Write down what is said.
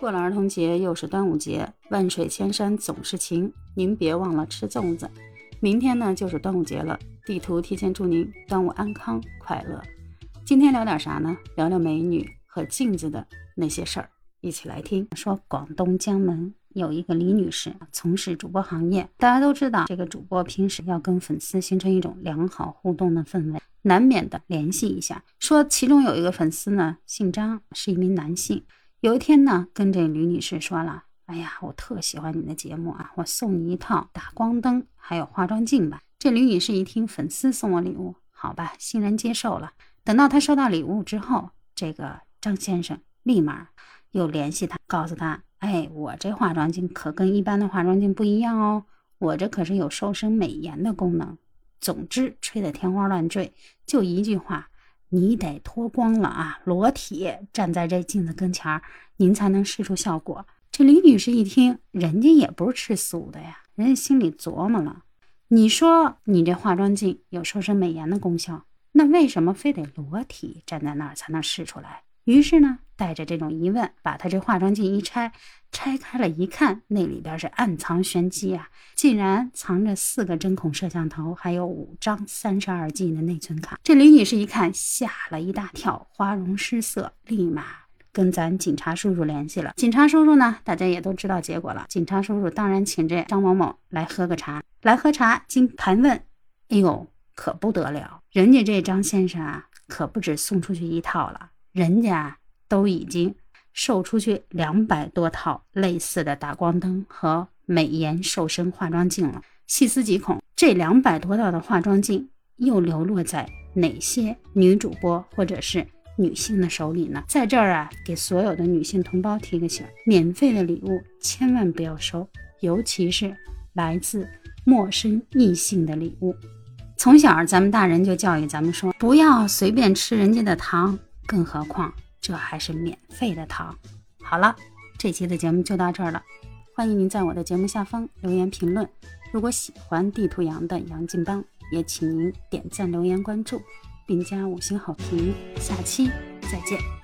过了儿童节，又是端午节，万水千山总是情，您别忘了吃粽子。明天呢就是端午节了，地图提前祝您端午安康快乐。今天聊点啥呢？聊聊美女和镜子的那些事儿，一起来听。说广东江门有一个李女士，从事主播行业，大家都知道，这个主播平时要跟粉丝形成一种良好互动的氛围，难免的联系一下。说其中有一个粉丝呢，姓张，是一名男性。有一天呢，跟这吕女士说了：“哎呀，我特喜欢你的节目啊，我送你一套打光灯还有化妆镜吧。”这吕女士一听粉丝送我礼物，好吧，欣然接受了。等到她收到礼物之后，这个张先生立马又联系她，告诉她：“哎，我这化妆镜可跟一般的化妆镜不一样哦，我这可是有瘦身美颜的功能。”总之，吹得天花乱坠，就一句话。你得脱光了啊，裸体站在这镜子跟前儿，您才能试出效果。这李女士一听，人家也不是吃素的呀，人家心里琢磨了：你说你这化妆镜有瘦身美颜的功效，那为什么非得裸体站在那儿才能试出来？于是呢，带着这种疑问，把他这化妆镜一拆，拆开了一看，那里边是暗藏玄机啊！竟然藏着四个针孔摄像头，还有五张三十二 G 的内存卡。这李女士一看，吓了一大跳，花容失色，立马跟咱警察叔叔联系了。警察叔叔呢，大家也都知道结果了。警察叔叔当然请这张某某来喝个茶，来喝茶。经盘问，哎呦，可不得了，人家这张先生啊，可不止送出去一套了。人家都已经售出去两百多套类似的打光灯和美颜瘦身化妆镜了。细思极恐，这两百多套的化妆镜又流落在哪些女主播或者是女性的手里呢？在这儿啊，给所有的女性同胞提个醒：免费的礼物千万不要收，尤其是来自陌生异性的礼物。从小咱们大人就教育咱们说，不要随便吃人家的糖。更何况这还是免费的糖。好了，这期的节目就到这儿了。欢迎您在我的节目下方留言评论。如果喜欢地图羊的杨劲邦，也请您点赞、留言、关注，并加五星好评。下期再见。